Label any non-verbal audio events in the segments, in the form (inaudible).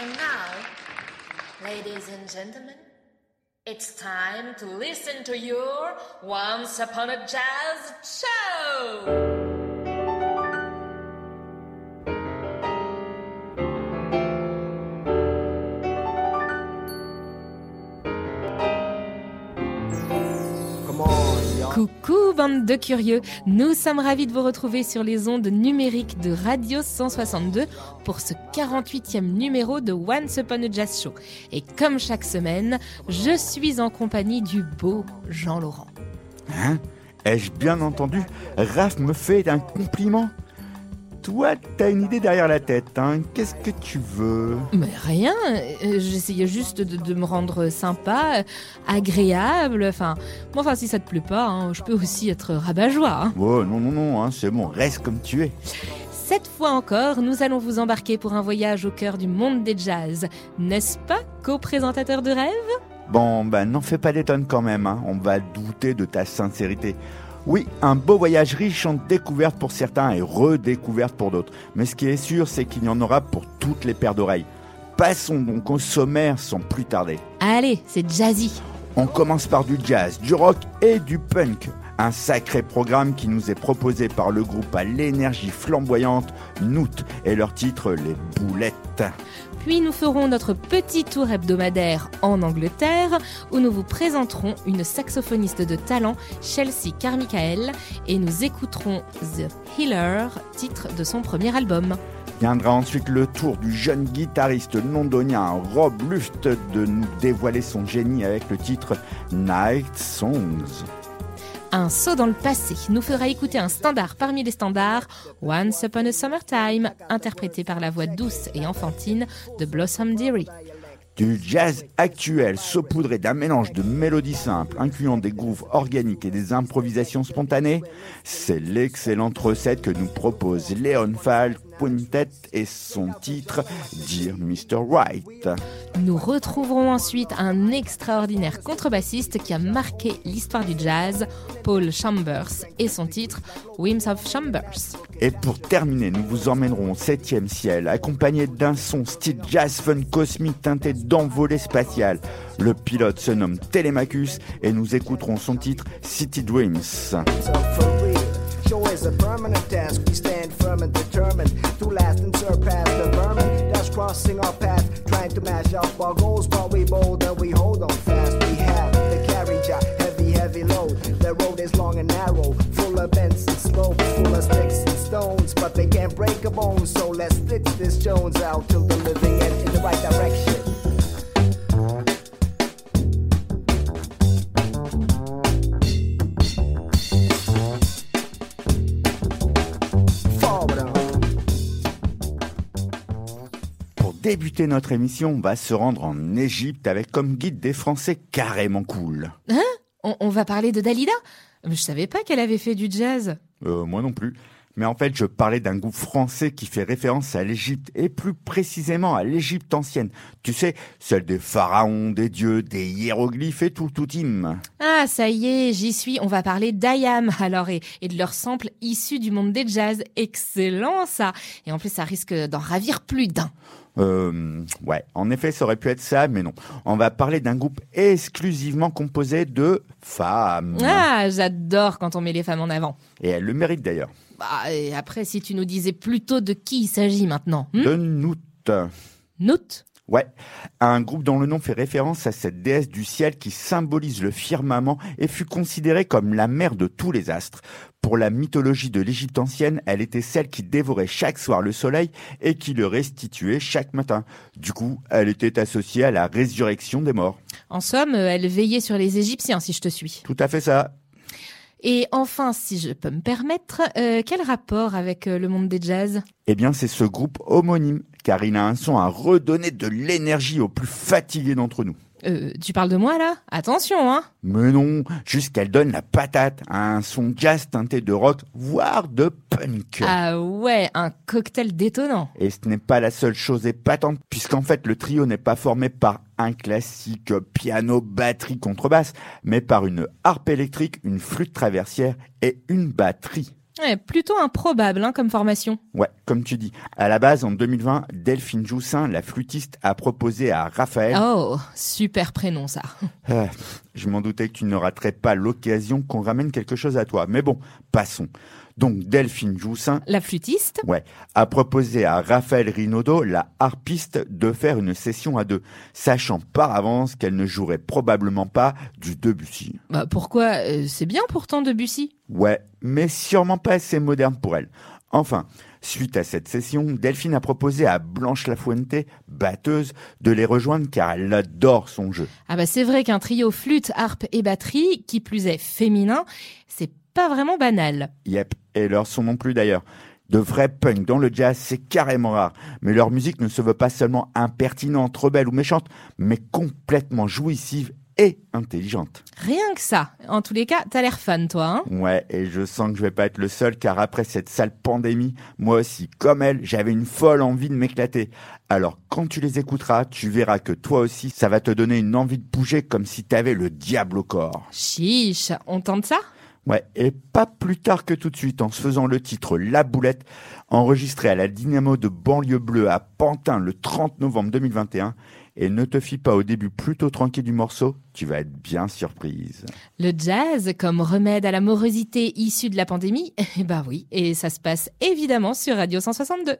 And now, ladies and gentlemen, it's time to listen to your Once Upon a Jazz show! Bande de curieux, nous sommes ravis de vous retrouver sur les ondes numériques de Radio 162 pour ce 48e numéro de Once Upon a Jazz Show. Et comme chaque semaine, je suis en compagnie du beau Jean-Laurent. Hein? Ai-je bien entendu? Raph me fait un compliment? Toi, t'as une idée derrière la tête, hein Qu'est-ce que tu veux? Mais rien, euh, j'essayais juste de, me rendre sympa, agréable, enfin... Bon, enfin, si ça te plaît pas, hein, je peux aussi être rabat-joie. Hein. Oh, non, non, non, hein, c'est bon, reste comme tu es. Cette fois encore, nous allons vous embarquer pour un voyage au cœur du monde des jazz. N'est-ce pas, co-présentateur de rêve? Bon, ben, n'en fais pas des tonnes quand même, hein. on va douter de ta sincérité. Oui, un beau voyage riche en découvertes pour certains et redécouvertes pour d'autres. Mais ce qui est sûr, c'est qu'il y en aura pour toutes les paires d'oreilles. Passons donc au sommaire sans plus tarder. Allez, c'est jazzy. On commence par du jazz, du rock et du punk. Un sacré programme qui nous est proposé par le groupe à l'énergie flamboyante Noot et leur titre Les Boulettes. Puis nous ferons notre petit tour hebdomadaire en Angleterre où nous vous présenterons une saxophoniste de talent, Chelsea Carmichael, et nous écouterons The Healer, titre de son premier album. Viendra ensuite le tour du jeune guitariste londonien Rob Luft de nous dévoiler son génie avec le titre Night Songs. Un saut dans le passé nous fera écouter un standard parmi les standards, Once Upon a Summertime, interprété par la voix douce et enfantine de Blossom Dearie. Du jazz actuel saupoudré d'un mélange de mélodies simples, incluant des grooves organiques et des improvisations spontanées, c'est l'excellente recette que nous propose Léon Falk Quintet et son titre Dear Mr. White. Nous retrouverons ensuite un extraordinaire contrebassiste qui a marqué l'histoire du jazz, Paul Chambers, et son titre Whims of Chambers. Et pour terminer, nous vous emmènerons au 7 ciel, accompagné d'un son style jazz fun cosmique teinté d'envolée spatiale. Le pilote se nomme Telemachus et nous écouterons son titre City Dreams. Show is a permanent task. We stand firm and determined to last and surpass the vermin that's crossing our path, trying to mash up our goals. But we bold and we hold on fast. We have the carriage, a heavy, heavy load. The road is long and narrow, full of bends and slopes, full of sticks and stones. But they can't break a bone, so let's stitch this Jones out till the living end in the right direction. Débuter notre émission, on va se rendre en Égypte avec comme guide des Français carrément cool. Hein? On, va parler de Dalida? Je savais pas qu'elle avait fait du jazz. Euh, moi non plus. Mais en fait, je parlais d'un groupe français qui fait référence à l'Égypte, et plus précisément à l'Égypte ancienne. Tu sais, celle des pharaons, des dieux, des hiéroglyphes et tout, tout im. Ah, ça y est, j'y suis. On va parler d'Ayam, alors, et, et, de leurs samples issus du monde des jazz. Excellent, ça. Et en plus, ça risque d'en ravir plus d'un. Euh, ouais, en effet, ça aurait pu être ça, mais non. On va parler d'un groupe exclusivement composé de femmes. Ah, j'adore quand on met les femmes en avant. Et elles le méritent d'ailleurs. Bah, et après, si tu nous disais plutôt de qui il s'agit maintenant hmm De Nout. Nout Ouais, un groupe dont le nom fait référence à cette déesse du ciel qui symbolise le firmament et fut considérée comme la mère de tous les astres. Pour la mythologie de l'Égypte ancienne, elle était celle qui dévorait chaque soir le soleil et qui le restituait chaque matin. Du coup, elle était associée à la résurrection des morts. En somme, elle veillait sur les Égyptiens, si je te suis. Tout à fait ça. Et enfin, si je peux me permettre, euh, quel rapport avec euh, le monde des jazz? Eh bien, c'est ce groupe homonyme, car il a un son à redonner de l'énergie aux plus fatigués d'entre nous. Euh, tu parles de moi là? Attention, hein Mais non, juste qu'elle donne la patate à un son jazz teinté de rock, voire de punk. Ah ouais, un cocktail détonnant. Et ce n'est pas la seule chose épatante, puisqu'en fait le trio n'est pas formé par un classique piano, batterie, contrebasse, mais par une harpe électrique, une flûte traversière et une batterie. Ouais, plutôt improbable hein, comme formation. Ouais, comme tu dis. À la base, en 2020, Delphine Joussin, la flûtiste, a proposé à Raphaël... Oh, super prénom ça. Ah, je m'en doutais que tu ne raterais pas l'occasion qu'on ramène quelque chose à toi. Mais bon, passons. Donc Delphine Joussin, La flûtiste ouais, a proposé à Raphaël Rinaudot, la harpiste, de faire une session à deux, sachant par avance qu'elle ne jouerait probablement pas du Debussy. Bah pourquoi Euh, C'est bien pourtant Debussy? Ouais, mais sûrement pas assez moderne pour elle. Enfin, suite à cette session, Delphine a proposé à Blanche Lafuente, batteuse, de les rejoindre car elle adore son jeu. Ah bah c'est vrai qu'un trio flûte, harpe et batterie, qui plus est féminin, c'est pas vraiment banal. Yep, et leur son non plus d'ailleurs. De vrais punk dans le jazz, c'est carrément rare. Mais leur musique ne se veut pas seulement impertinente, rebelle ou méchante, mais complètement jouissive et intelligente. Rien que ça. En tous les cas, t'as l'air fan toi, hein Ouais, et je sens que je vais pas être le seul car après cette sale pandémie, moi aussi, comme elle, j'avais une folle envie de m'éclater. Alors quand tu les écouteras, tu verras que toi aussi, ça va te donner une envie de bouger comme si t'avais le diable au corps. Chiche, on tente ça? Ouais, et pas plus tard que tout de suite, en se faisant le titre La Boulette, enregistré à la Dynamo de Banlieue Bleue à Pantin le 30 novembre 2021. Et ne te fie pas au début plutôt tranquille du morceau, tu vas être bien surprise. Le jazz comme remède à la morosité issue de la pandémie? (laughs) Eh bah oui, et ça se passe évidemment sur Radio 162.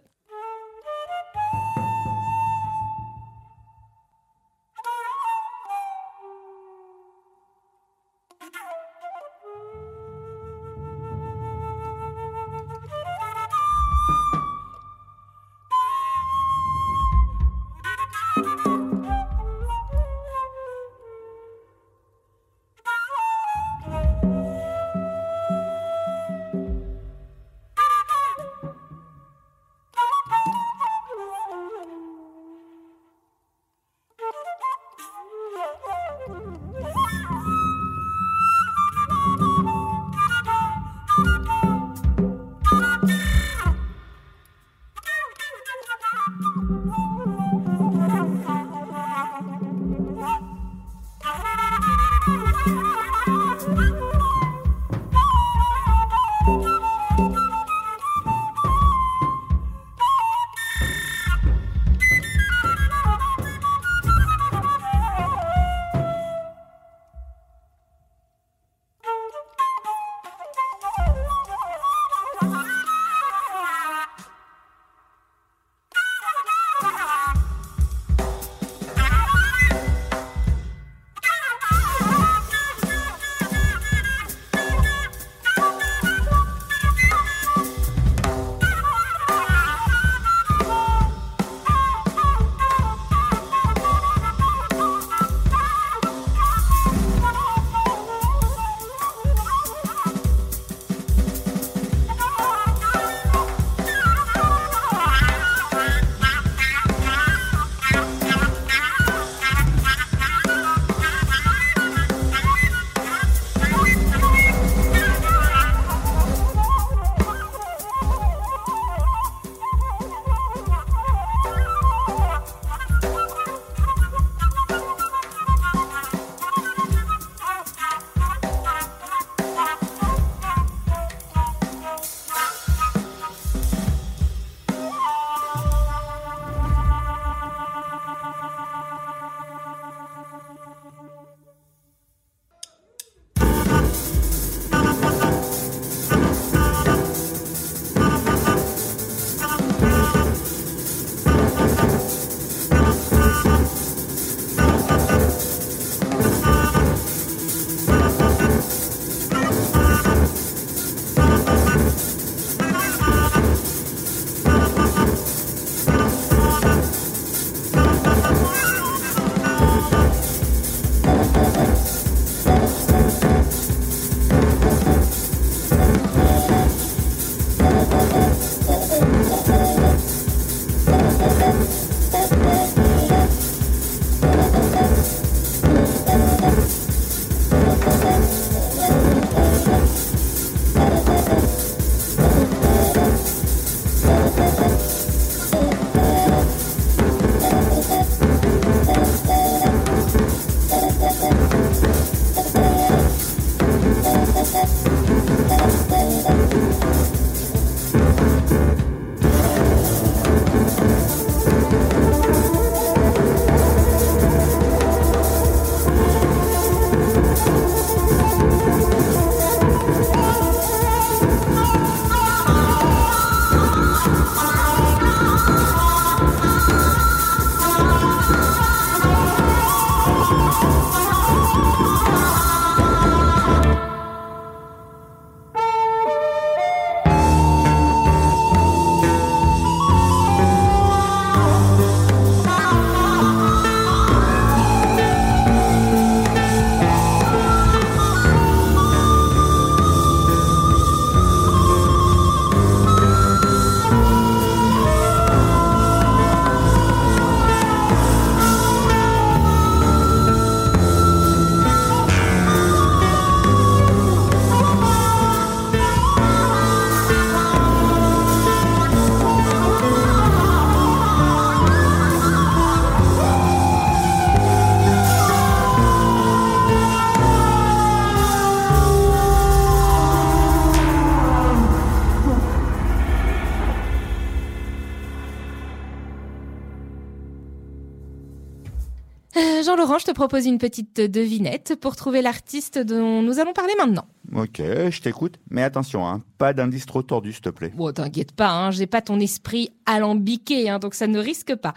Te propose une petite devinette pour trouver l'artiste dont nous allons parler maintenant. Ok, je t'écoute. Mais attention, hein, pas d'indice trop tordu, s'il te plaît. Bon, t'inquiète pas, hein, j'ai pas ton esprit alambiqué, hein, donc ça ne risque pas.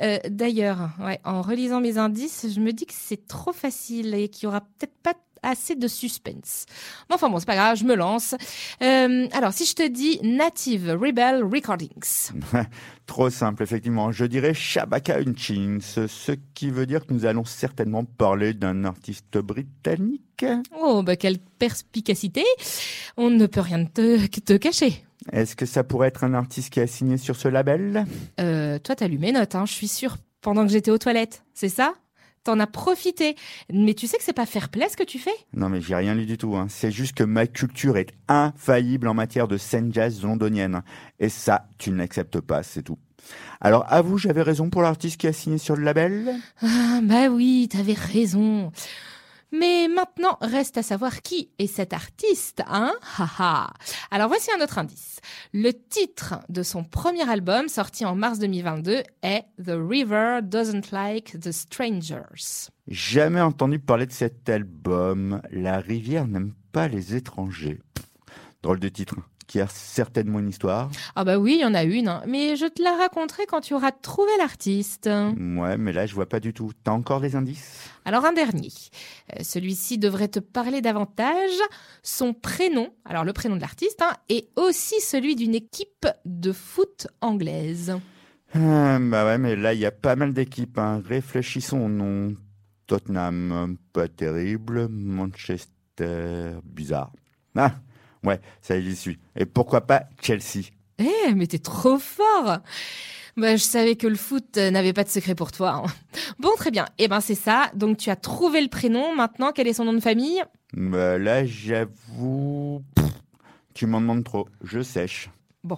Euh, D'ailleurs, ouais, en relisant mes indices, je me dis que c'est trop facile et qu'il y aura peut-être pas assez de suspense. Bon, enfin bon, c'est pas grave, je me lance. Euh, alors, si je te dis Native Rebel Recordings. (laughs) Trop simple, effectivement. Je dirais Shabaka Hutchins, ce qui veut dire que nous allons certainement parler d'un artiste britannique. Oh, bah quelle perspicacité On ne peut rien te, te cacher. Est-ce que ça pourrait être un artiste qui a signé sur ce label? Euh, toi, t'as lu mes notes, hein, je suis sûre, pendant que j'étais aux toilettes, c'est ça? T'en as profité. Mais tu sais que c'est pas fair play ce que tu fais? Non mais j'ai rien lu du tout. Hein. C'est juste que ma culture est infaillible en matière de scène jazz londonienne. Et ça, tu ne l'acceptes pas, c'est tout. Alors avoue, j'avais raison pour l'artiste qui a signé sur le label? Ah, bah oui, t'avais raison. Mais maintenant, reste à savoir qui est cet artiste, hein? Haha. Alors voici un autre indice. Le titre de son premier album, sorti en mars 2022, est The River Doesn't Like the Strangers. Jamais entendu parler de cet album. La rivière n'aime pas les étrangers. Drôle de titre, qui a certainement une histoire. Ah bah oui, il y en a une, hein. mais je te la raconterai quand tu auras trouvé l'artiste. Ouais, mais là je vois pas du tout. T'as encore des indices? Alors un dernier. Euh, Celui-ci devrait te parler davantage. Son prénom, alors le prénom de l'artiste, hein, est aussi celui d'une équipe de foot anglaise. Ah, Bah ouais, mais là il y a pas mal d'équipes. Hein. Réfléchissons au nom. Tottenham, euh, pas terrible. Manchester, bizarre. Ah, ouais, ça j'y suis. Et pourquoi pas Chelsea? Eh, mais t'es trop fort bah, je savais que le foot euh, n'avait pas de secret pour toi. hein. Bon, très bien. Eh ben, c'est ça. Donc, tu as trouvé le prénom. Maintenant, quel est son nom de famille? Bah là j'avoue... pff, Tu m'en demandes trop. Je sèche. Bon.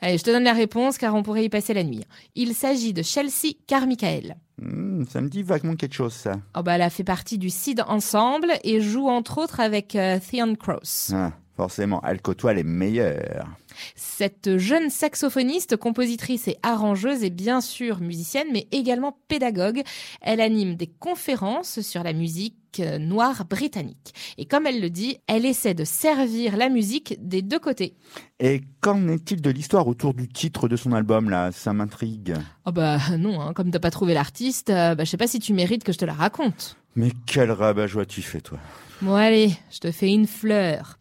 Allez, je te donne la réponse car on pourrait y passer la nuit. Il s'agit de Chelsea Carmichael. Hmm, ça me dit vaguement quelque chose ça. Oh, bah, elle a fait partie du Seed Ensemble et joue entre autres avec euh, Theon Cross. Ah, forcément, elle côtoie les meilleurs. Cette jeune saxophoniste, compositrice et arrangeuse est bien sûr musicienne, mais également pédagogue. Elle anime des conférences sur la musique euh, noire britannique. Et comme elle le dit, elle essaie de servir la musique des deux côtés. Et qu'en est-il de l'histoire autour du titre de son album là Ça m'intrigue? Oh bah non, hein, comme t'as pas trouvé l'artiste, euh, bah, je sais pas si tu mérites que je te la raconte. Mais quel rabat-joie tu fais toi Bon allez, je te fais une fleur.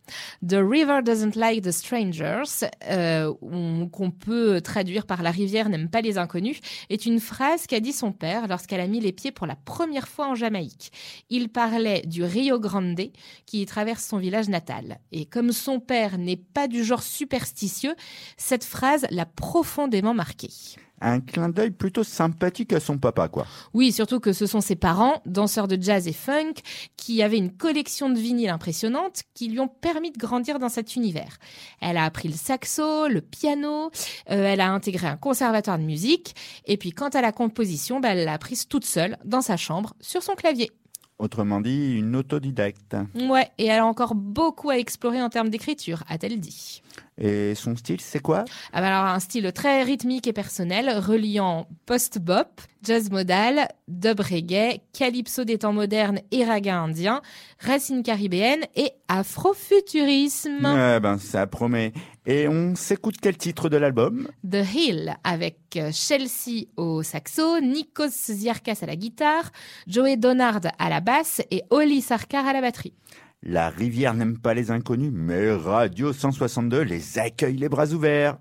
The river doesn't like the strangers, euh, on- qu'on peut traduire par la rivière n'aime pas les inconnus, est une phrase qu'a dit son père lorsqu'elle a mis les pieds pour la première fois en Jamaïque. Il parlait du Rio Grande qui traverse son village natal. Et comme son père n'est pas du genre superstitieux, cette phrase l'a profondément marqué. Un clin d'œil plutôt sympathique à son papa quoi. Oui, surtout que ce sont ses parents, danseurs de jazz et funk, qui avaient une collection de vinyles impressionnante qui lui ont permis de grandir dans cet univers. Elle a appris le saxo, le piano, euh, elle a intégré un conservatoire de musique, et puis quant à la composition, bah, elle l'a apprise toute seule, dans sa chambre, sur son clavier. Autrement dit, une autodidacte. Ouais, et elle a encore beaucoup à explorer en termes d'écriture, a-t-elle dit. Et son style, c'est quoi? Ah bah Alors, un style très rythmique et personnel, reliant post-bop, jazz modal, dub reggae, calypso des temps modernes et raga indien, racines caribéennes et afrofuturisme. Ouais, ben, ça promet. Et on s'écoute quel titre de l'album? The Hill, avec Chelsea au saxo, Nikos Ziarkas à la guitare, Joey Donard à la basse et Oli Sarkar à la batterie. La rivière n'aime pas les inconnus, mais Radio 162 les accueille les bras ouverts.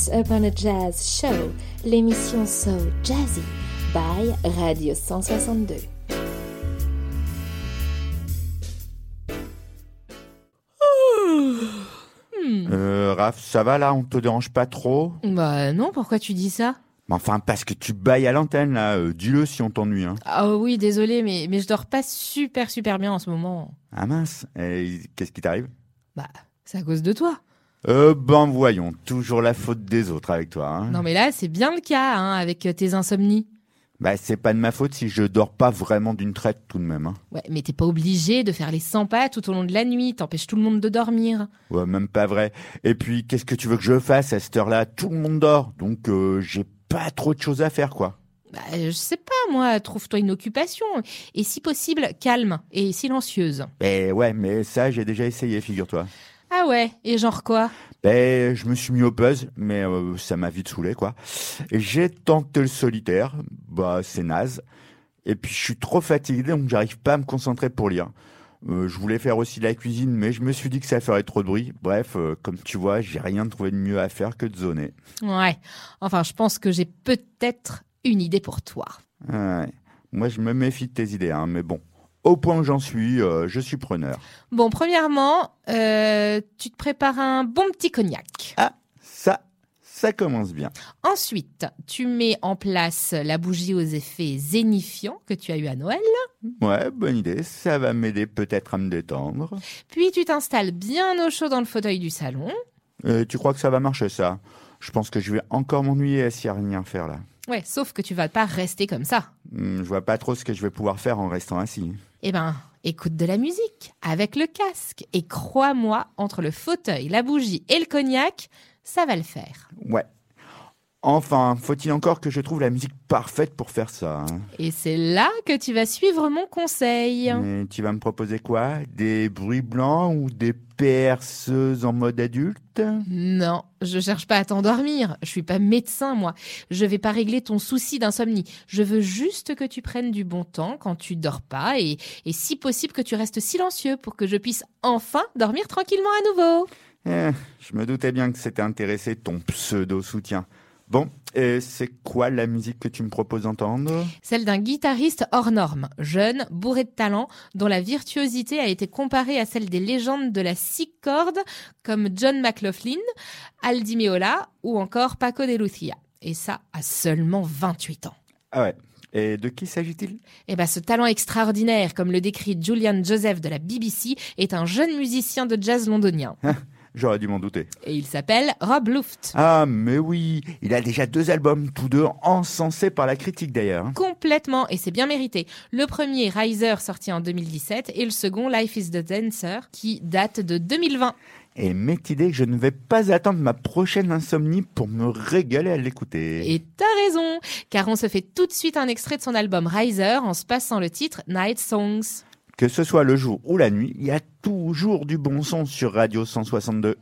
Once Upon a Jazz Show, l'émission So Jazzy by Radio 162. Euh, Raph, ça va là? On te dérange pas trop? Bah non, pourquoi tu dis ça? Enfin, parce que tu bailles à l'antenne là. euh, Dis-le si on t'ennuie. Hein. Ah oui, désolé, mais, mais je dors pas super super bien en ce moment. Ah mince. Et Qu'est-ce qui t'arrive? Bah, c'est à cause de toi. Euh, ben voyons, toujours la faute des autres avec toi. Hein. Non mais là, c'est bien le cas, hein, avec euh, tes insomnies. Bah, c'est pas de ma faute si je dors pas vraiment d'une traite tout de même. Hein. Ouais, mais t'es pas obligé de faire les 100 pas tout au long de la nuit, t'empêches tout le monde de dormir. Ouais, même pas vrai. Et puis, qu'est-ce que tu veux que je fasse à cette heure-là? Tout le monde dort, donc euh, j'ai pas trop de choses à faire, quoi. Bah, je sais pas, moi, trouve-toi une occupation. Et si possible, calme et silencieuse. Ben ouais, mais ça, j'ai déjà essayé, figure-toi. Ah ouais, et genre quoi? Ben, je me suis mis au buzz, mais euh, ça m'a vite saoulé, quoi. J'ai tenté le solitaire, bah c'est naze. Et puis je suis trop fatigué, donc j'arrive pas à me concentrer pour lire. Euh, je voulais faire aussi la cuisine, mais je me suis dit que ça ferait trop de bruit. Bref, euh, comme tu vois, j'ai rien trouvé de mieux à faire que de zoner. Ouais, enfin, je pense que j'ai peut-être une idée pour toi. Ouais. Moi, je me méfie de tes idées, hein, mais bon. Au point où j'en suis, euh, je suis preneur. Bon, premièrement, euh, tu te prépares un bon petit cognac. Ah, ça, ça commence bien. Ensuite, tu mets en place la bougie aux effets zénifiants que tu as eu à Noël. Ouais, bonne idée. Ça va m'aider peut-être à me détendre. Puis tu t'installes bien au chaud dans le fauteuil du salon. Euh, tu crois que ça va marcher, ça? Je pense que je vais encore m'ennuyer s'il n'y a rien à faire là. Ouais, sauf que tu vas pas rester comme ça. Hmm, je vois pas trop ce que je vais pouvoir faire en restant assis. Eh ben, écoute de la musique avec le casque et crois-moi, entre le fauteuil, la bougie et le cognac, ça va le faire. Ouais. Enfin, faut-il encore que je trouve la musique parfaite pour faire ça hein Et c'est là que tu vas suivre mon conseil. Mais tu vas me proposer quoi? Des bruits blancs ou des perceuses en mode adulte? Non, je cherche pas à t'endormir. Je suis pas médecin, moi. Je vais pas régler ton souci d'insomnie. Je veux juste que tu prennes du bon temps quand tu dors pas et, et si possible que tu restes silencieux pour que je puisse enfin dormir tranquillement à nouveau. Eh, Je me doutais bien que c'était intéressé ton pseudo-soutien. Bon, et c'est quoi la musique que tu me proposes d'entendre? Celle d'un guitariste hors norme, jeune, bourré de talent, dont la virtuosité a été comparée à celle des légendes de la six cordes comme John McLaughlin, Aldi Meola ou encore Paco de Lucia. Et ça à seulement 28 ans. Ah ouais. Et de qui s'agit-il? Eh ben, ce talent extraordinaire, comme le décrit Julian Joseph de la BBC, est un jeune musicien de jazz londonien. (laughs) J'aurais dû m'en douter. Et il s'appelle Rob Luft. Ah, mais oui, il a déjà deux albums, tous deux encensés par la critique d'ailleurs. Complètement, et c'est bien mérité. Le premier, Riser, sorti en 2017, et le second, Life is the Dancer, qui date de 2020. Et m'est idée que je ne vais pas attendre ma prochaine insomnie pour me régaler à l'écouter. Et t'as raison, car on se fait tout de suite un extrait de son album Riser en se passant le titre Night Songs. Que ce soit le jour ou la nuit, il y a toujours du bon son sur Radio 162.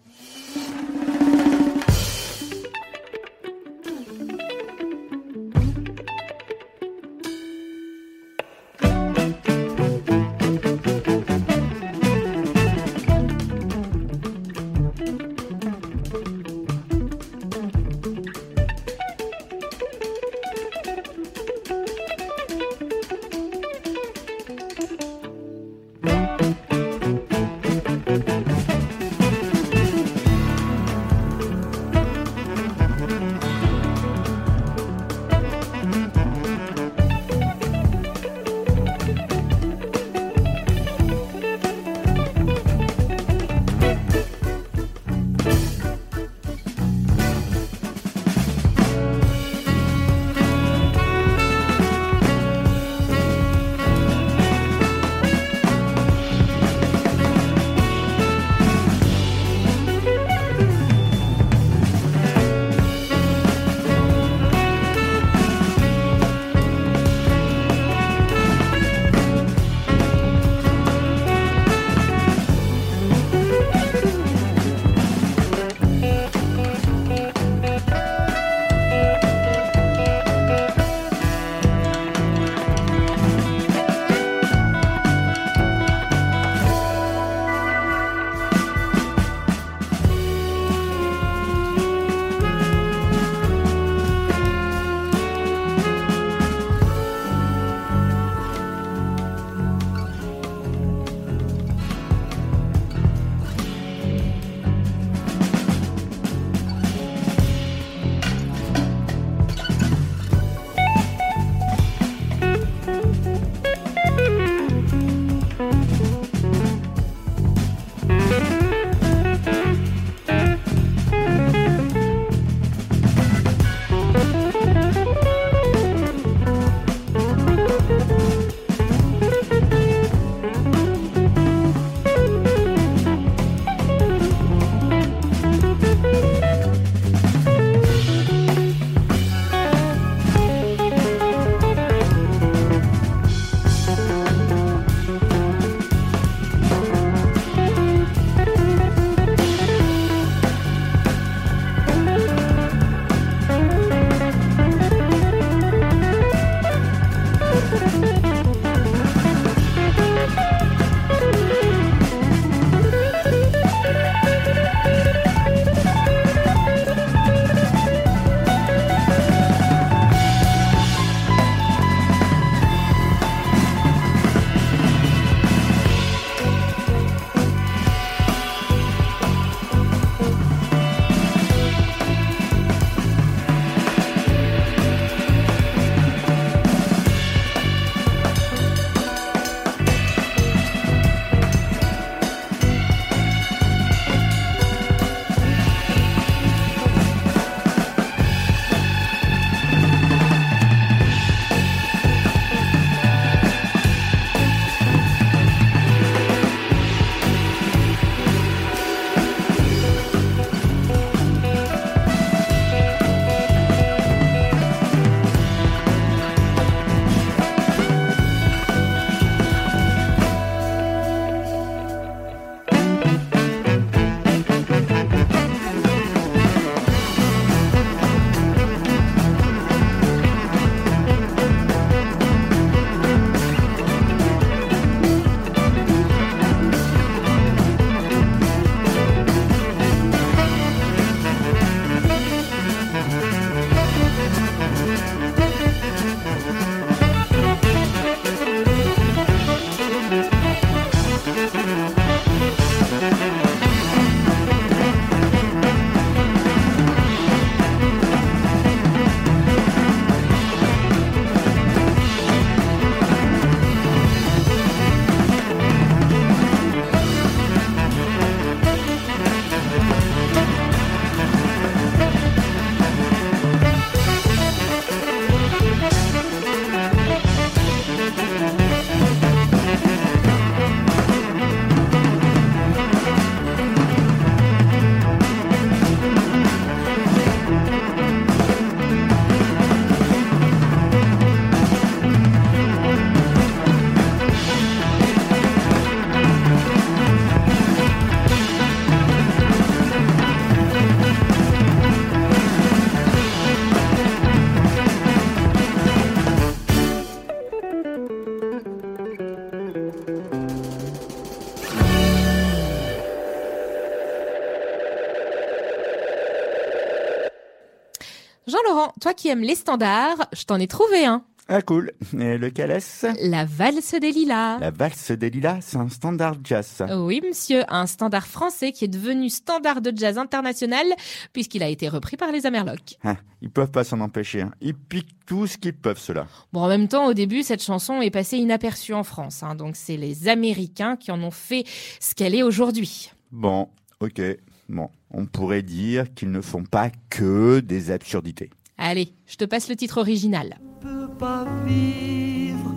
Qui aimes les standards, je t'en ai trouvé un. Ah cool. Et lequel est-ce? La valse des lilas. La valse des lilas, c'est un standard jazz. Oui, monsieur, un standard français qui est devenu standard de jazz international puisqu'il a été repris par les Amerlocs. Hein, ils peuvent pas s'en empêcher. hein. Ils piquent tout ce qu'ils peuvent, ceux-là. Bon, en même temps, au début, cette chanson est passée inaperçue en France, hein, donc c'est les Américains qui en ont fait ce qu'elle est aujourd'hui. Bon, ok. Bon, on pourrait dire qu'ils ne font pas que des absurdités. Allez, je te passe le titre original. peux pas vivre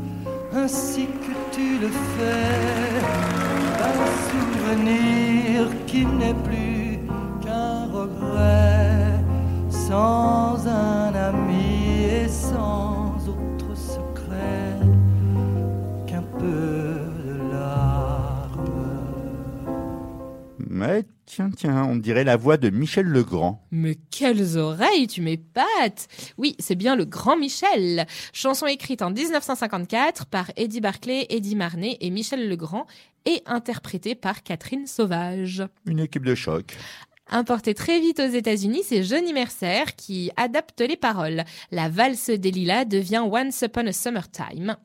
ainsi que tu le fais. Un souvenir qui n'est plus qu'un regret, sans un ami et sans autre secret qu'un peu de larmes. Mais tiens, tiens, on dirait la voix de Michel Legrand. Mais quelles oreilles, tu m'épates Oui, c'est bien le Grand Michel. Chanson écrite en 1954 par Eddie Barclay, Eddie Marnet et Michel Legrand et interprétée par Catherine Sauvage. Une équipe de choc. Importé très vite aux États-Unis, c'est Johnny Mercer qui adapte les paroles. La valse des lilas devient Once Upon a Summertime.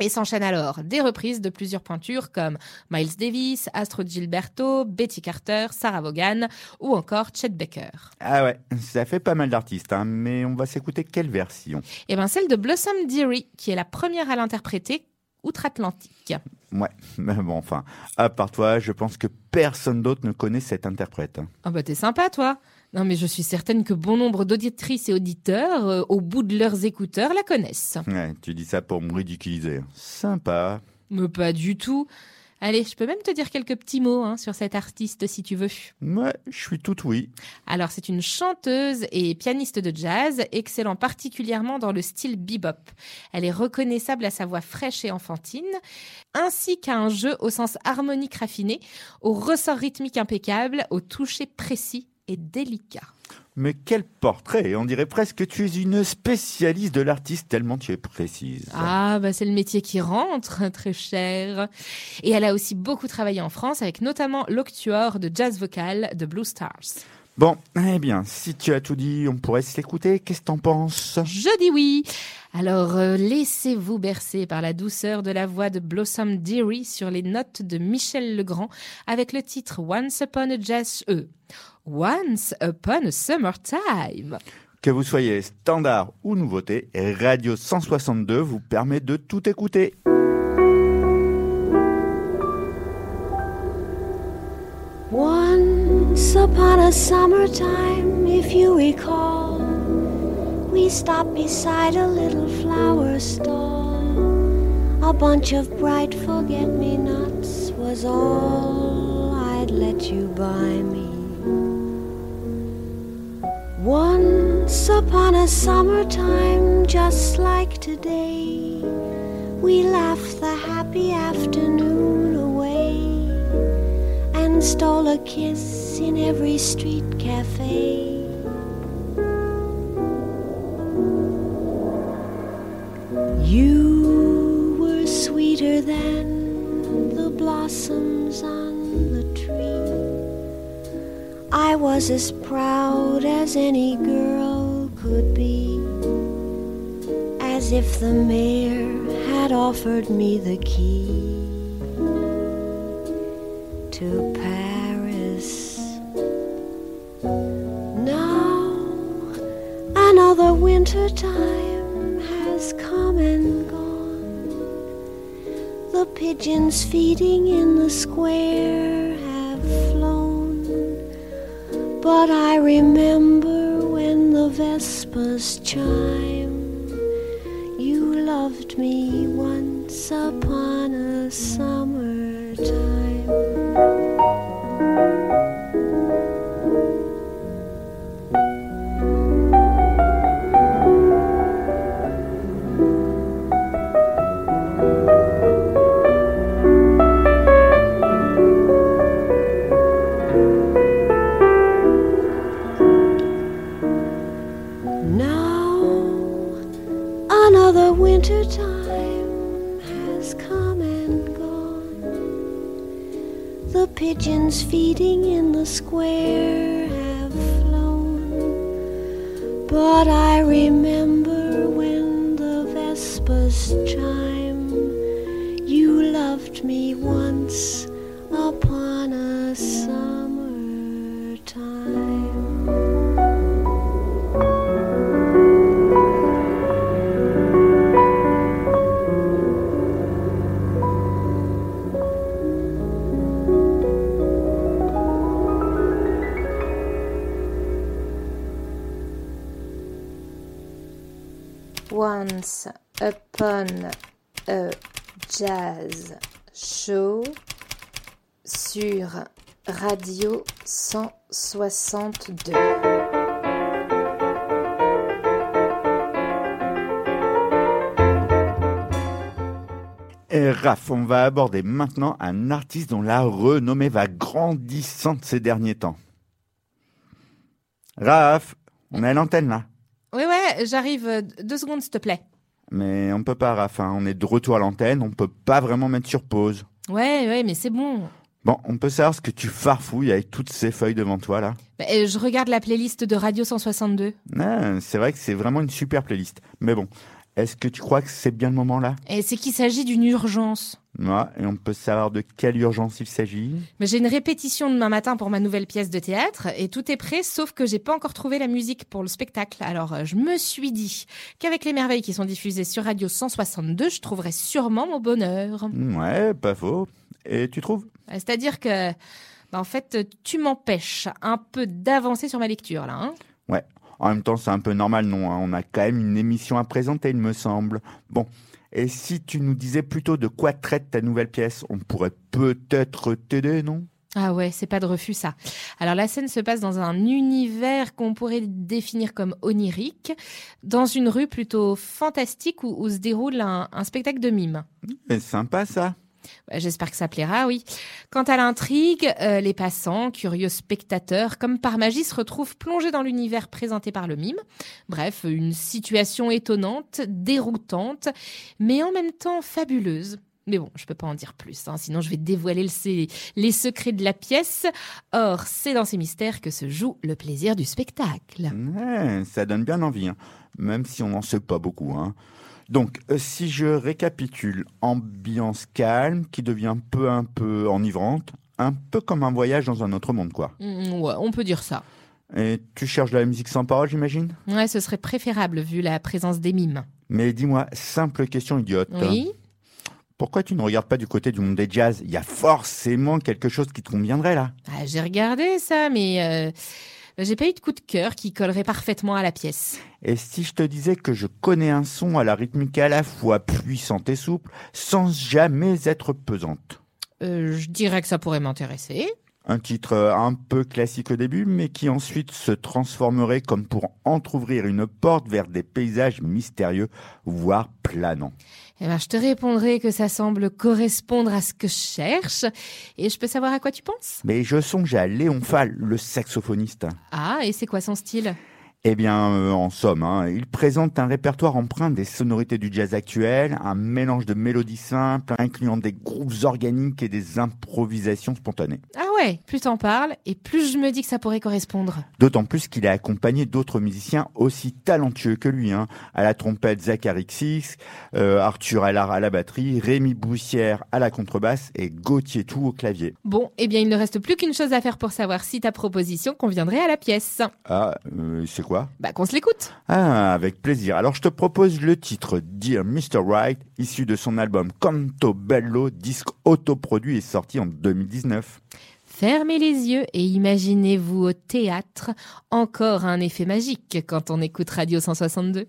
Et s'enchaînent alors des reprises de plusieurs pointures comme Miles Davis, Astro Gilberto, Betty Carter, Sarah Vaughan ou encore Chet Baker. Ah ouais, ça fait pas mal d'artistes, hein, mais on va s'écouter quelle version? Et bien celle de Blossom Dearie, qui est la première à l'interpréter outre-Atlantique. Ouais, (laughs) mais bon, enfin, à part toi, je pense que personne d'autre ne connaît cet interprète. Ah bah t'es sympa toi Non mais je suis certaine que bon nombre d'auditrices et auditeurs, euh, au bout de leurs écouteurs, la connaissent. Ouais, tu dis ça pour me ridiculiser. Sympa. Mais pas du tout. Allez, je peux même te dire quelques petits mots hein, sur cet artiste si tu veux. Ouais, je suis tout oui. Alors, c'est une chanteuse et pianiste de jazz, excellant particulièrement dans le style bebop. Elle est reconnaissable à sa voix fraîche et enfantine, ainsi qu'à un jeu au sens harmonique raffiné, au ressort rythmique impeccable, au toucher précis et délicat. Mais quel portrait On dirait presque que tu es une spécialiste de l'artiste tellement tu es précise. Ah, bah c'est le métier qui rentre, (laughs) très cher. Et elle a aussi beaucoup travaillé en France, avec notamment l'octuor de jazz vocal de Blue Stars. Bon, eh bien, si tu as tout dit, on pourrait se l'écouter. Qu'est-ce que t'en penses? Je dis oui. Alors euh, laissez-vous bercer par la douceur de la voix de Blossom Dearie sur les notes de Michel Legrand avec le titre Once Upon a Jazz E. Once Upon a Summertime. Que vous soyez standard ou nouveauté, Radio 162 vous permet de tout écouter. Once upon a summertime, if you recall, we stopped beside a little flower stall. A bunch of bright forget me nots was all I'd let you buy me. Once upon a summertime, just like today, we laughed the happy afternoon away and stole a kiss in every street cafe. You were sweeter than the blossoms on the tree. I was as proud as any girl could be, as if the mayor had offered me the key to Paris. Now another winter time has come and gone. The pigeons feeding in the square. But I remember when the vespers chime. You loved me once upon a summertime. Pigeons feeding in the square have flown. But I remember jazz show sur Radio 162. Et Raph, on va aborder maintenant un artiste dont la renommée va grandissant ces derniers temps. Raph, on est à l'antenne là. Oui, ouais, j'arrive. euh, Deux secondes, s'il te plaît. Mais on peut pas, Raph, hein, on est de retour à l'antenne, on peut pas vraiment mettre sur pause. Ouais, ouais, mais c'est bon. Bon, on peut savoir ce que tu farfouilles avec toutes ces feuilles devant toi là. Bah, euh, je regarde la playlist de Radio 162. Ah, c'est vrai que c'est vraiment une super playlist. Mais bon, est-ce que tu crois que c'est bien le moment là? Et c'est qu'il s'agit d'une urgence. Ouais, et on peut savoir de quelle urgence il s'agit Mais J'ai une répétition demain matin pour ma nouvelle pièce de théâtre et tout est prêt sauf que j'ai pas encore trouvé la musique pour le spectacle. Alors euh, je me suis dit qu'avec les merveilles qui sont diffusées sur Radio 162, je trouverai sûrement mon bonheur. Ouais, pas faux. Et tu trouves? Euh, C'est-à-dire que, bah, en fait, tu m'empêches un peu d'avancer sur ma lecture là. hein. Ouais. En même temps, c'est un peu normal, non hein, On a quand même une émission à présenter, il me semble. Bon. Et si tu nous disais plutôt de quoi traite ta nouvelle pièce, on pourrait peut-être t'aider, non? Ah ouais, c'est pas de refus ça. Alors la scène se passe dans un univers qu'on pourrait définir comme onirique, dans une rue plutôt fantastique où, où se déroule un, un spectacle de mime. C'est sympa ça. J'espère que ça plaira, oui. Quant à l'intrigue, euh, les passants, curieux spectateurs, comme par magie, se retrouvent plongés dans l'univers présenté par le mime. Bref, une situation étonnante, déroutante, mais en même temps fabuleuse. Mais bon, je peux pas en dire plus, hein, sinon je vais dévoiler les secrets de la pièce. Or, c'est dans ces mystères que se joue le plaisir du spectacle. Ça donne bien envie, hein. même si on n'en sait pas beaucoup. Hein. Donc, euh, si je récapitule, ambiance calme qui devient peu à peu enivrante, un peu comme un voyage dans un autre monde, quoi. Mm, ouais, on peut dire ça. Et tu cherches de la musique sans parole, j'imagine? Ouais, ce serait préférable vu la présence des mimes. Mais dis-moi, simple question idiote. Oui. Pourquoi tu ne regardes pas du côté du monde des jazz? Il y a forcément quelque chose qui te conviendrait là. Ah, j'ai regardé ça, mais euh, j'ai pas eu de coup de cœur qui collerait parfaitement à la pièce. Et si je te disais que je connais un son à la rythmique à la fois puissante et souple, sans jamais être pesante? Euh, je dirais que ça pourrait m'intéresser. Un titre euh, un peu classique au début, mais qui ensuite se transformerait comme pour entr'ouvrir une porte vers des paysages mystérieux, voire planants. Eh ben, je te répondrai que ça semble correspondre à ce que je cherche. Et je peux savoir à quoi tu penses? Mais je songe à Léon Fall, le saxophoniste. Ah, et c'est quoi son style? Eh bien, euh, en somme, hein, il présente un répertoire empreint des sonorités du jazz actuel, un mélange de mélodies simples, incluant des groupes organiques et des improvisations spontanées. Ah ouais, plus t'en parles, et plus je me dis que ça pourrait correspondre. D'autant plus qu'il est accompagné d'autres musiciens aussi talentueux que lui. Hein. À la trompette, Zachary Six, euh, Arthur Allard à la batterie, Rémi Boussière à la contrebasse et Gauthier Tout au clavier. Bon, eh bien, il ne reste plus qu'une chose à faire pour savoir si ta proposition conviendrait à la pièce. Ah, euh, c'est quoi? Bah, qu'on se l'écoute. Ah, avec plaisir. Alors je te propose le titre Dear Mr. Right, issu de son album Canto Bello, disque autoproduit et sorti en 2019. Fermez les yeux et imaginez-vous au théâtre encore un effet magique quand on écoute Radio 162.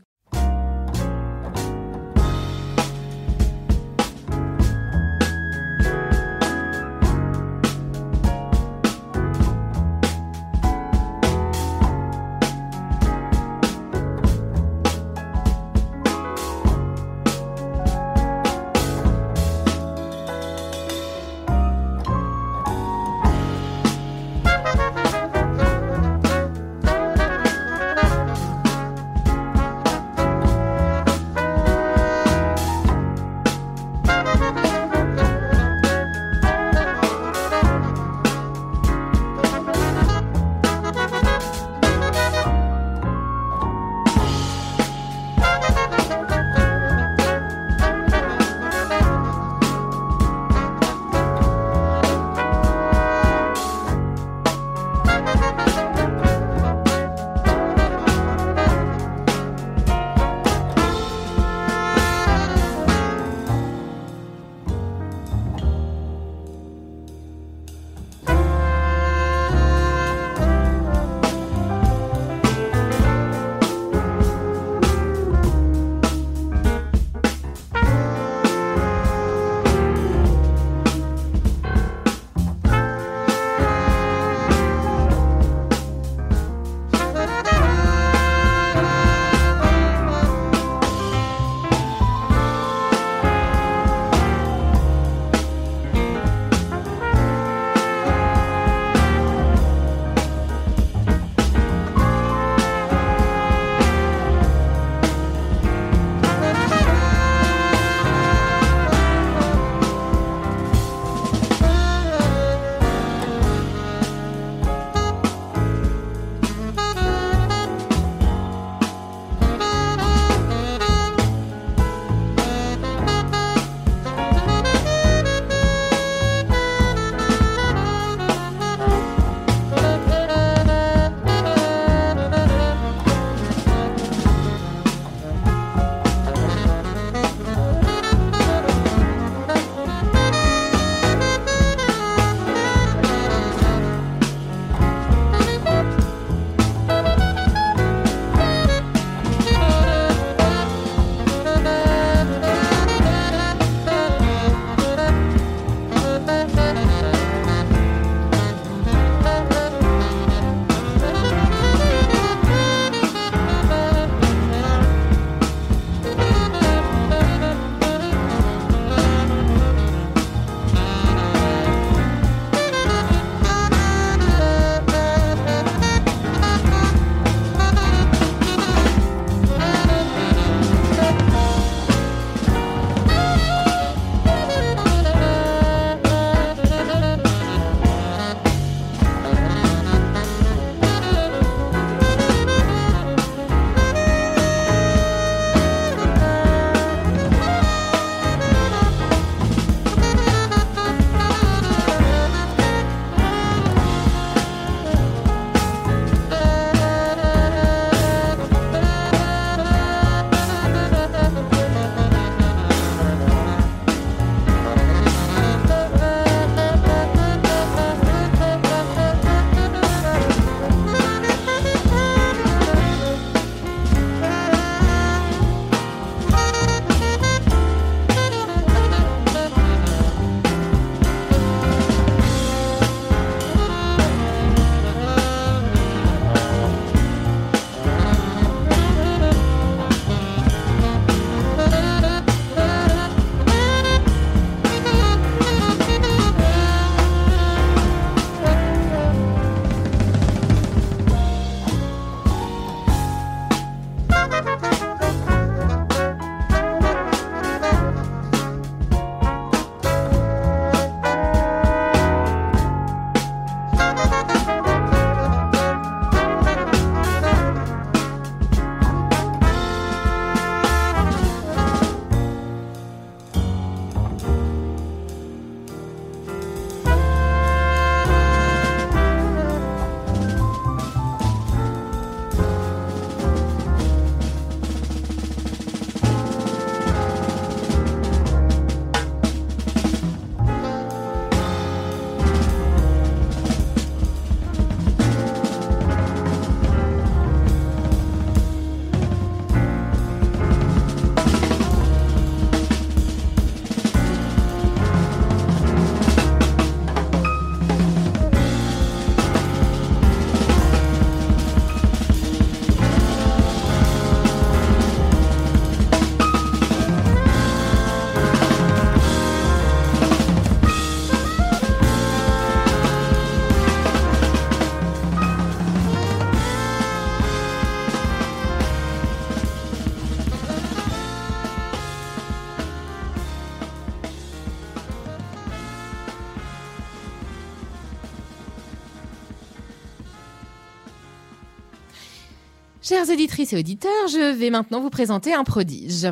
Chères auditrices et auditeurs, je vais maintenant vous présenter un prodige.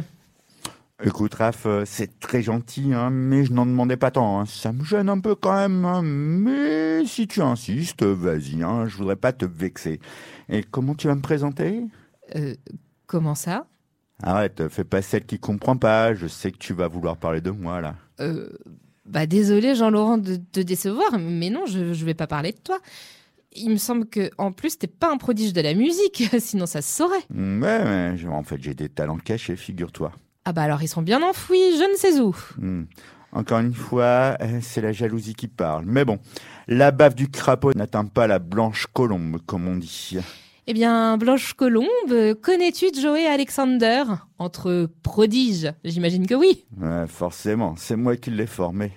Écoute, Raph, euh, c'est très gentil, hein, mais je n'en demandais pas tant. hein. Ça me gêne un peu quand même, hein, mais si tu insistes, vas-y, hein, je voudrais pas te vexer. Et comment tu vas me présenter? Euh, comment ça? Arrête, fais pas celle qui comprend pas, je sais que tu vas vouloir parler de moi, là. Euh, bah désolé Jean-Laurent de te décevoir, mais non, je, je vais pas parler de toi. Il me semble que en plus t'es pas un prodige de la musique, (laughs) sinon ça se saurait. Mm, Ouais, ouais, je- en fait, j'ai des talents cachés, figure-toi. Ah bah alors ils sont bien enfouis, je ne sais où. Hmm. Encore une fois, euh, c'est la jalousie qui parle. Mais bon, la bave du crapaud n'atteint pas la blanche colombe, comme on dit. Eh bien, Blanche Colombe, connais-tu Joey Alexander? Entre prodiges, j'imagine que oui. Ouais, forcément, c'est moi qui l'ai formé.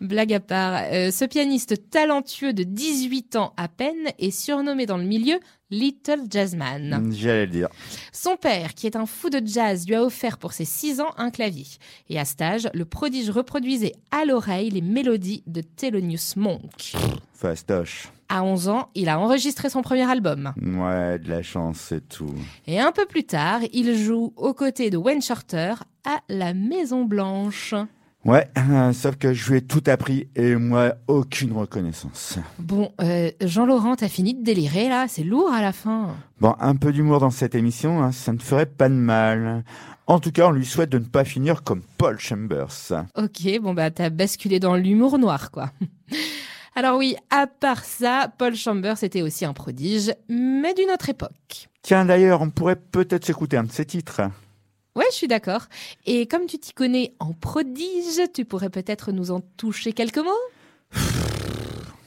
Blague à part, euh, ce pianiste talentueux de 18 ans à peine est surnommé dans le milieu Little Jazzman. J'allais le dire. Son père, qui est un fou de jazz, lui a offert pour ses 6 ans un clavier. Et à cet âge, le prodige reproduisait à l'oreille les mélodies de Thelonious Monk. Fastoche. À 11 ans, il a enregistré son premier album. Ouais, de la chance, c'est tout. Et un peu plus tard, il joue aux côtés de Wayne Shorter à la Maison Blanche. Ouais, euh, sauf que je lui ai tout appris et moi, aucune reconnaissance. Bon, euh, Jean-Laurent, t'as fini de délirer là C'est lourd à la fin. Bon, un peu d'humour dans cette émission, hein, ça ne ferait pas de mal. En tout cas, on lui souhaite de ne pas finir comme Paul Chambers. Ok, bon bah t'as basculé dans l'humour noir quoi. Alors oui, à part ça, Paul Chambers était aussi un prodige, mais d'une autre époque. Tiens, d'ailleurs, on pourrait peut-être s'écouter un de ses titres. Ouais, je suis d'accord. Et comme tu t'y connais en prodige, tu pourrais peut-être nous en toucher quelques mots?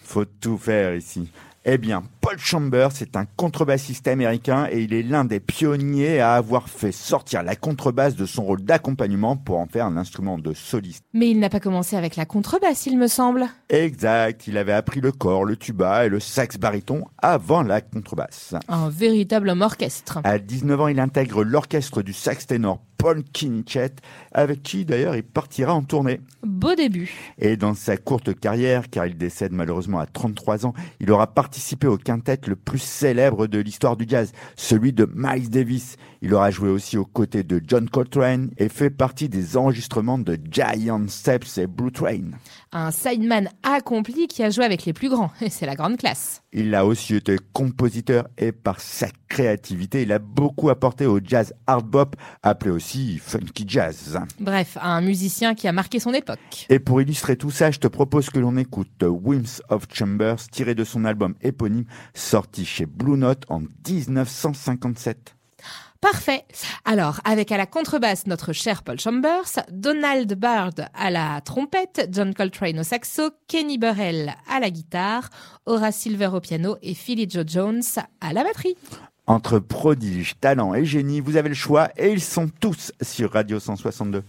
Faut tout faire ici. Eh bien, Paul Chambers est un contrebassiste américain et il est l'un des pionniers à avoir fait sortir la contrebasse de son rôle d'accompagnement pour en faire un instrument de soliste. Mais il n'a pas commencé avec la contrebasse, il me semble. Exact, il avait appris le corps, le tuba et le sax baryton avant la contrebasse. Un véritable homme orchestre. À 19 ans, il intègre l'orchestre du sax ténor Paul Kinchet, avec qui d'ailleurs il partira en tournée. Beau début. Et dans sa courte carrière, car il décède malheureusement à 33 ans, il aura participé au quintet le plus célèbre de l'histoire du jazz, celui de Miles Davis. Il aura joué aussi aux côtés de John Coltrane et fait partie des enregistrements de Giant Steps et Blue Train. Un sideman accompli qui a joué avec les plus grands. Et c'est la grande classe. Il a aussi été compositeur et par sa créativité, il a beaucoup apporté au jazz hard bop, appelé aussi funky jazz. Bref, un musicien qui a marqué son époque. Et pour illustrer tout ça, je te propose que l'on écoute Whims of Chambers, tiré de son album éponyme, sorti chez Blue Note en 1957. Parfait. Alors, avec à la contrebasse notre cher Paul Chambers, Donald Byrd à la trompette, John Coltrane au saxo, Kenny Burrell à la guitare, Horace Silver au piano et Philly Joe Jones à la batterie. Entre prodige, talent et génie, vous avez le choix et ils sont tous sur Radio 162.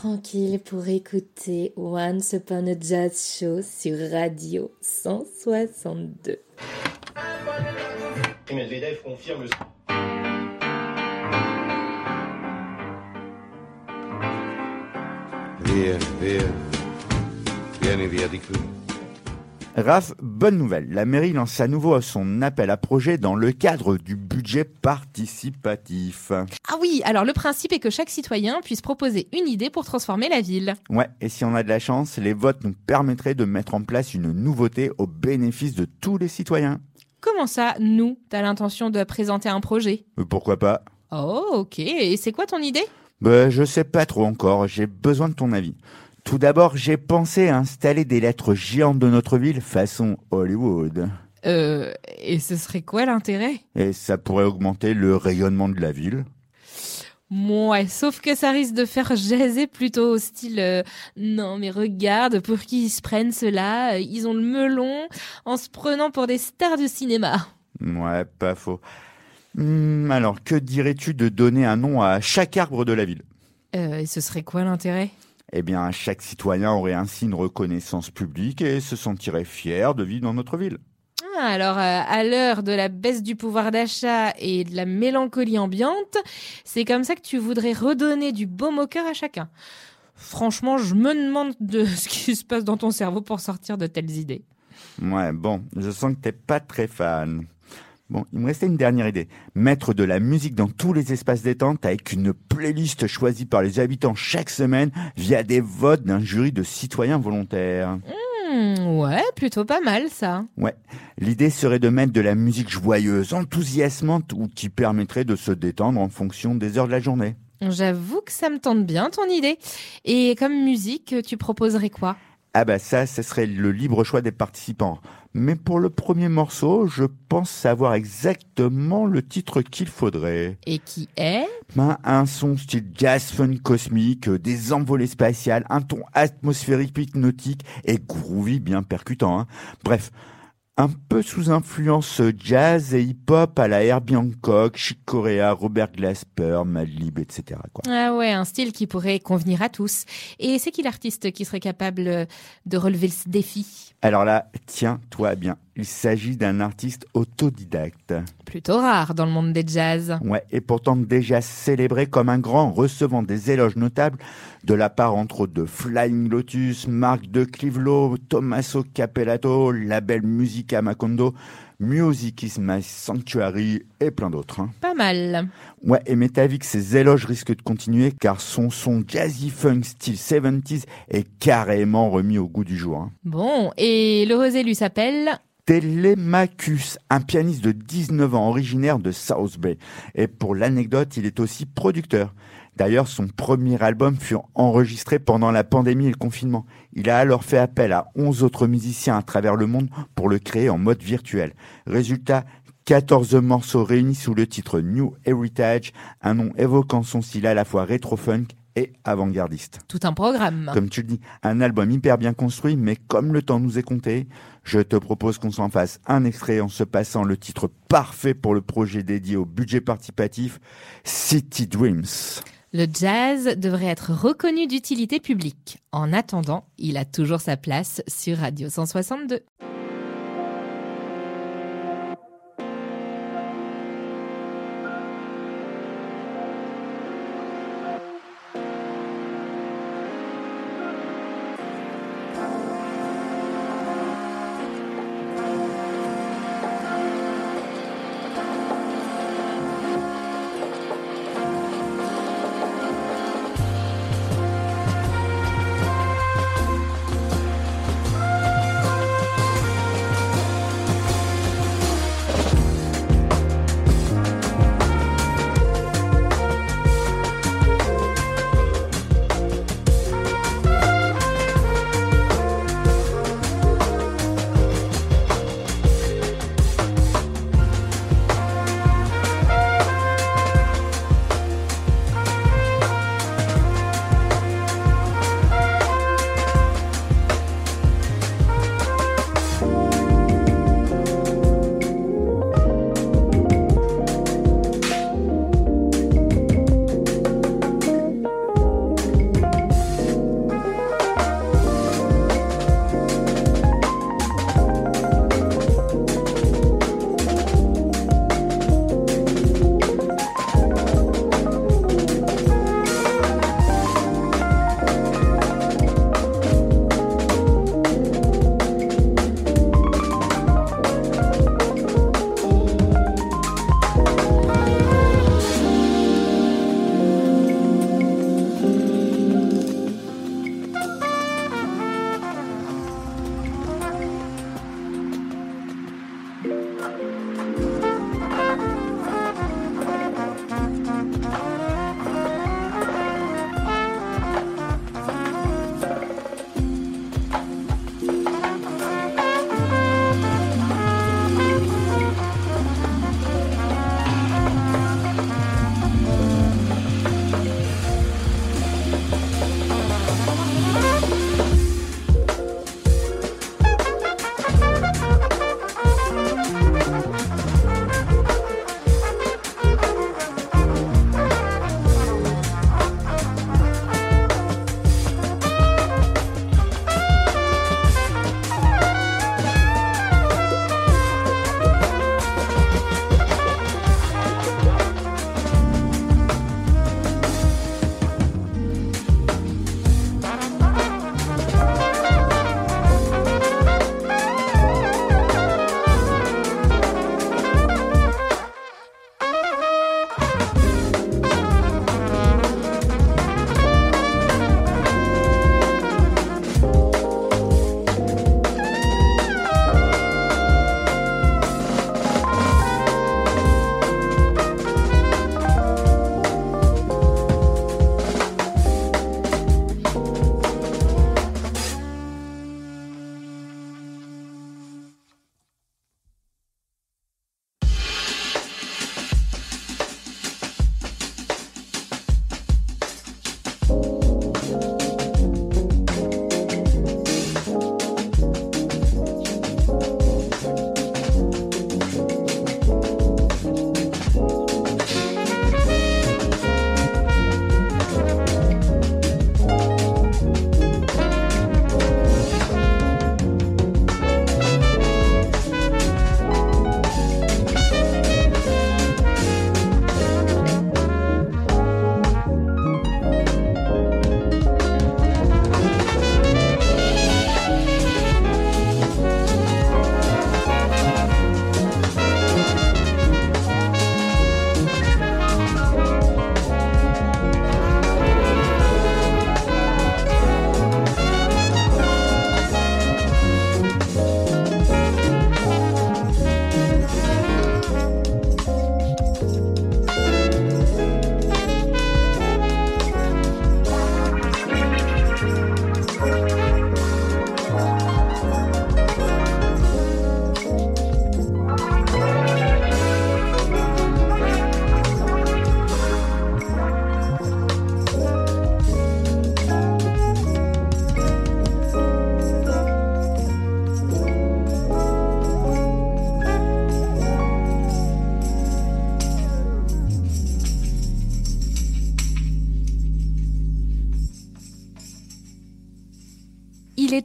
Tranquille pour écouter Once Upon a Jazz Show sur Radio 162. Medvedev confirme. Raph, bonne nouvelle. La mairie lance à nouveau son appel à projet dans le cadre du budget participatif. Ah oui, alors le principe est que chaque citoyen puisse proposer une idée pour transformer la ville. Ouais, et si on a de la chance, les votes nous permettraient de mettre en place une nouveauté au bénéfice de tous les citoyens. Comment ça, nous, t'as l'intention de présenter un projet? Euh, Pourquoi pas? Oh, ok. Et c'est quoi ton idée? Ben, je sais pas trop encore, j'ai besoin de ton avis. Tout d'abord, j'ai pensé à installer des lettres géantes de notre ville façon Hollywood. Euh, et ce serait quoi l'intérêt? Et ça pourrait augmenter le rayonnement de la ville. Ouais, sauf que ça risque de faire jaser plutôt au style euh, non mais regarde pour qui ils se prennent cela, ils ont le melon en se prenant pour des stars de cinéma. Ouais, pas faux. Hmm, alors, que dirais-tu de donner un nom à chaque arbre de la ville? Euh, et ce serait quoi l'intérêt? Eh bien, chaque citoyen aurait ainsi une reconnaissance publique et se sentirait fier de vivre dans notre ville. Ah, alors euh, à l'heure de la baisse du pouvoir d'achat et de la mélancolie ambiante, c'est comme ça que tu voudrais redonner du baume au cœur à chacun. Franchement, je me demande de (laughs) ce qui se passe dans ton cerveau pour sortir de telles idées. Ouais, bon, je sens que t'es pas très fan. Bon, il me restait une dernière idée. Mettre de la musique dans tous les espaces détente avec une playlist choisie par les habitants chaque semaine via des votes d'un jury de citoyens volontaires. Hmm, ouais, plutôt pas mal ça. Ouais, l'idée serait de mettre de la musique joyeuse, enthousiasmante ou qui permettrait de se détendre en fonction des heures de la journée. J'avoue que ça me tente bien ton idée. Et comme musique, tu proposerais quoi? Ah bah ça, ce serait le libre choix des participants. Mais pour le premier morceau, je pense savoir exactement le titre qu'il faudrait. Et qui est? Ben, un son style jazz fun cosmique, euh, des envolées spatiales, un ton atmosphérique hypnotique et groovy bien percutant. hein. Bref, un peu sous influence jazz et hip-hop à la Herbie Hancock, Chick Corea, Robert Glasper, Madlib, etc. Quoi. Ah ouais, un style qui pourrait convenir à tous. Et c'est qui l'artiste qui serait capable de relever ce défi? Alors là, tiens-toi bien, il s'agit d'un artiste autodidacte. Plutôt rare dans le monde des jazz. Ouais, et pourtant déjà célébré comme un grand, recevant des éloges notables de la part entre autres de Flying Lotus, Marc de Clivelo, Tommaso Capellato, label Musica Macondo, Music is My Sanctuary et plein d'autres. hein. Pas mal. Ouais, et que ces éloges risquent de continuer car son son jazzy funk style 70s est carrément remis au goût du jour. hein. Bon, et l'heureux élu s'appelle Telemachus, un pianiste de 19 ans originaire de South Bay. Et pour l'anecdote, il est aussi producteur. D'ailleurs, son premier album fut enregistré pendant la pandémie et le confinement. Il a alors fait appel à 11 autres musiciens à travers le monde pour le créer en mode virtuel. Résultat, 14 morceaux réunis sous le titre New Heritage, un nom évoquant son style à la fois rétro-funk et avant-gardiste. tout un programme. Comme tu le dis, un album hyper bien construit, mais comme le temps nous est compté, je te propose qu'on s'en fasse un extrait en se passant le titre parfait pour le projet dédié au budget participatif, City Dreams. Le jazz devrait être reconnu d'utilité publique. En attendant, il a toujours sa place sur Radio 162.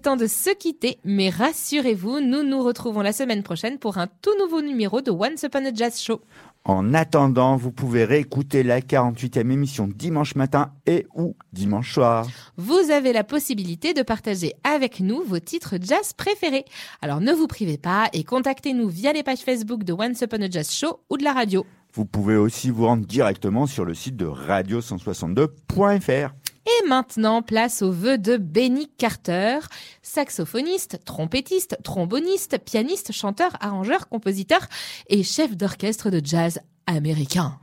Temps de se quitter, mais rassurez-vous, nous nous retrouvons la semaine prochaine pour un tout nouveau numéro de Once Upon a Jazz Show. En attendant, vous pouvez réécouter la 48e émission dimanche matin et ou dimanche soir. Vous avez la possibilité de partager avec nous vos titres jazz préférés. Alors ne vous privez pas et contactez-nous via les pages Facebook de Once Upon a Jazz Show ou de la radio. Vous pouvez aussi vous rendre directement sur le site de radio162.fr. Et maintenant, place au vœu de Benny Carter, saxophoniste, trompettiste, tromboniste, pianiste, chanteur, arrangeur, compositeur et chef d'orchestre de jazz américain.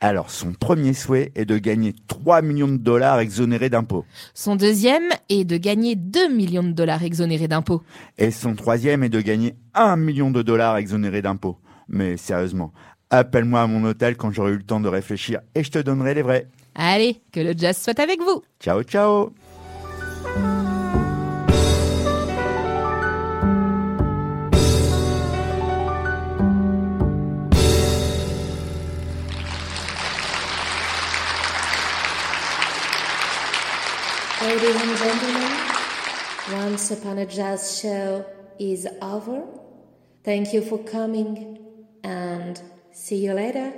Alors, son premier souhait est de gagner 3 millions de dollars exonérés d'impôts. Son deuxième est de gagner 2 millions de dollars exonérés d'impôts. Et son troisième est de gagner 1 million de dollars exonérés d'impôts. Mais sérieusement, appelle-moi à mon hôtel quand j'aurai eu le temps de réfléchir et je te donnerai les vrais. Allez, que le jazz soit avec vous. Ciao, ciao Ladies and gentlemen, Once Upon a Jazz show is over. Thank you for coming and see you later.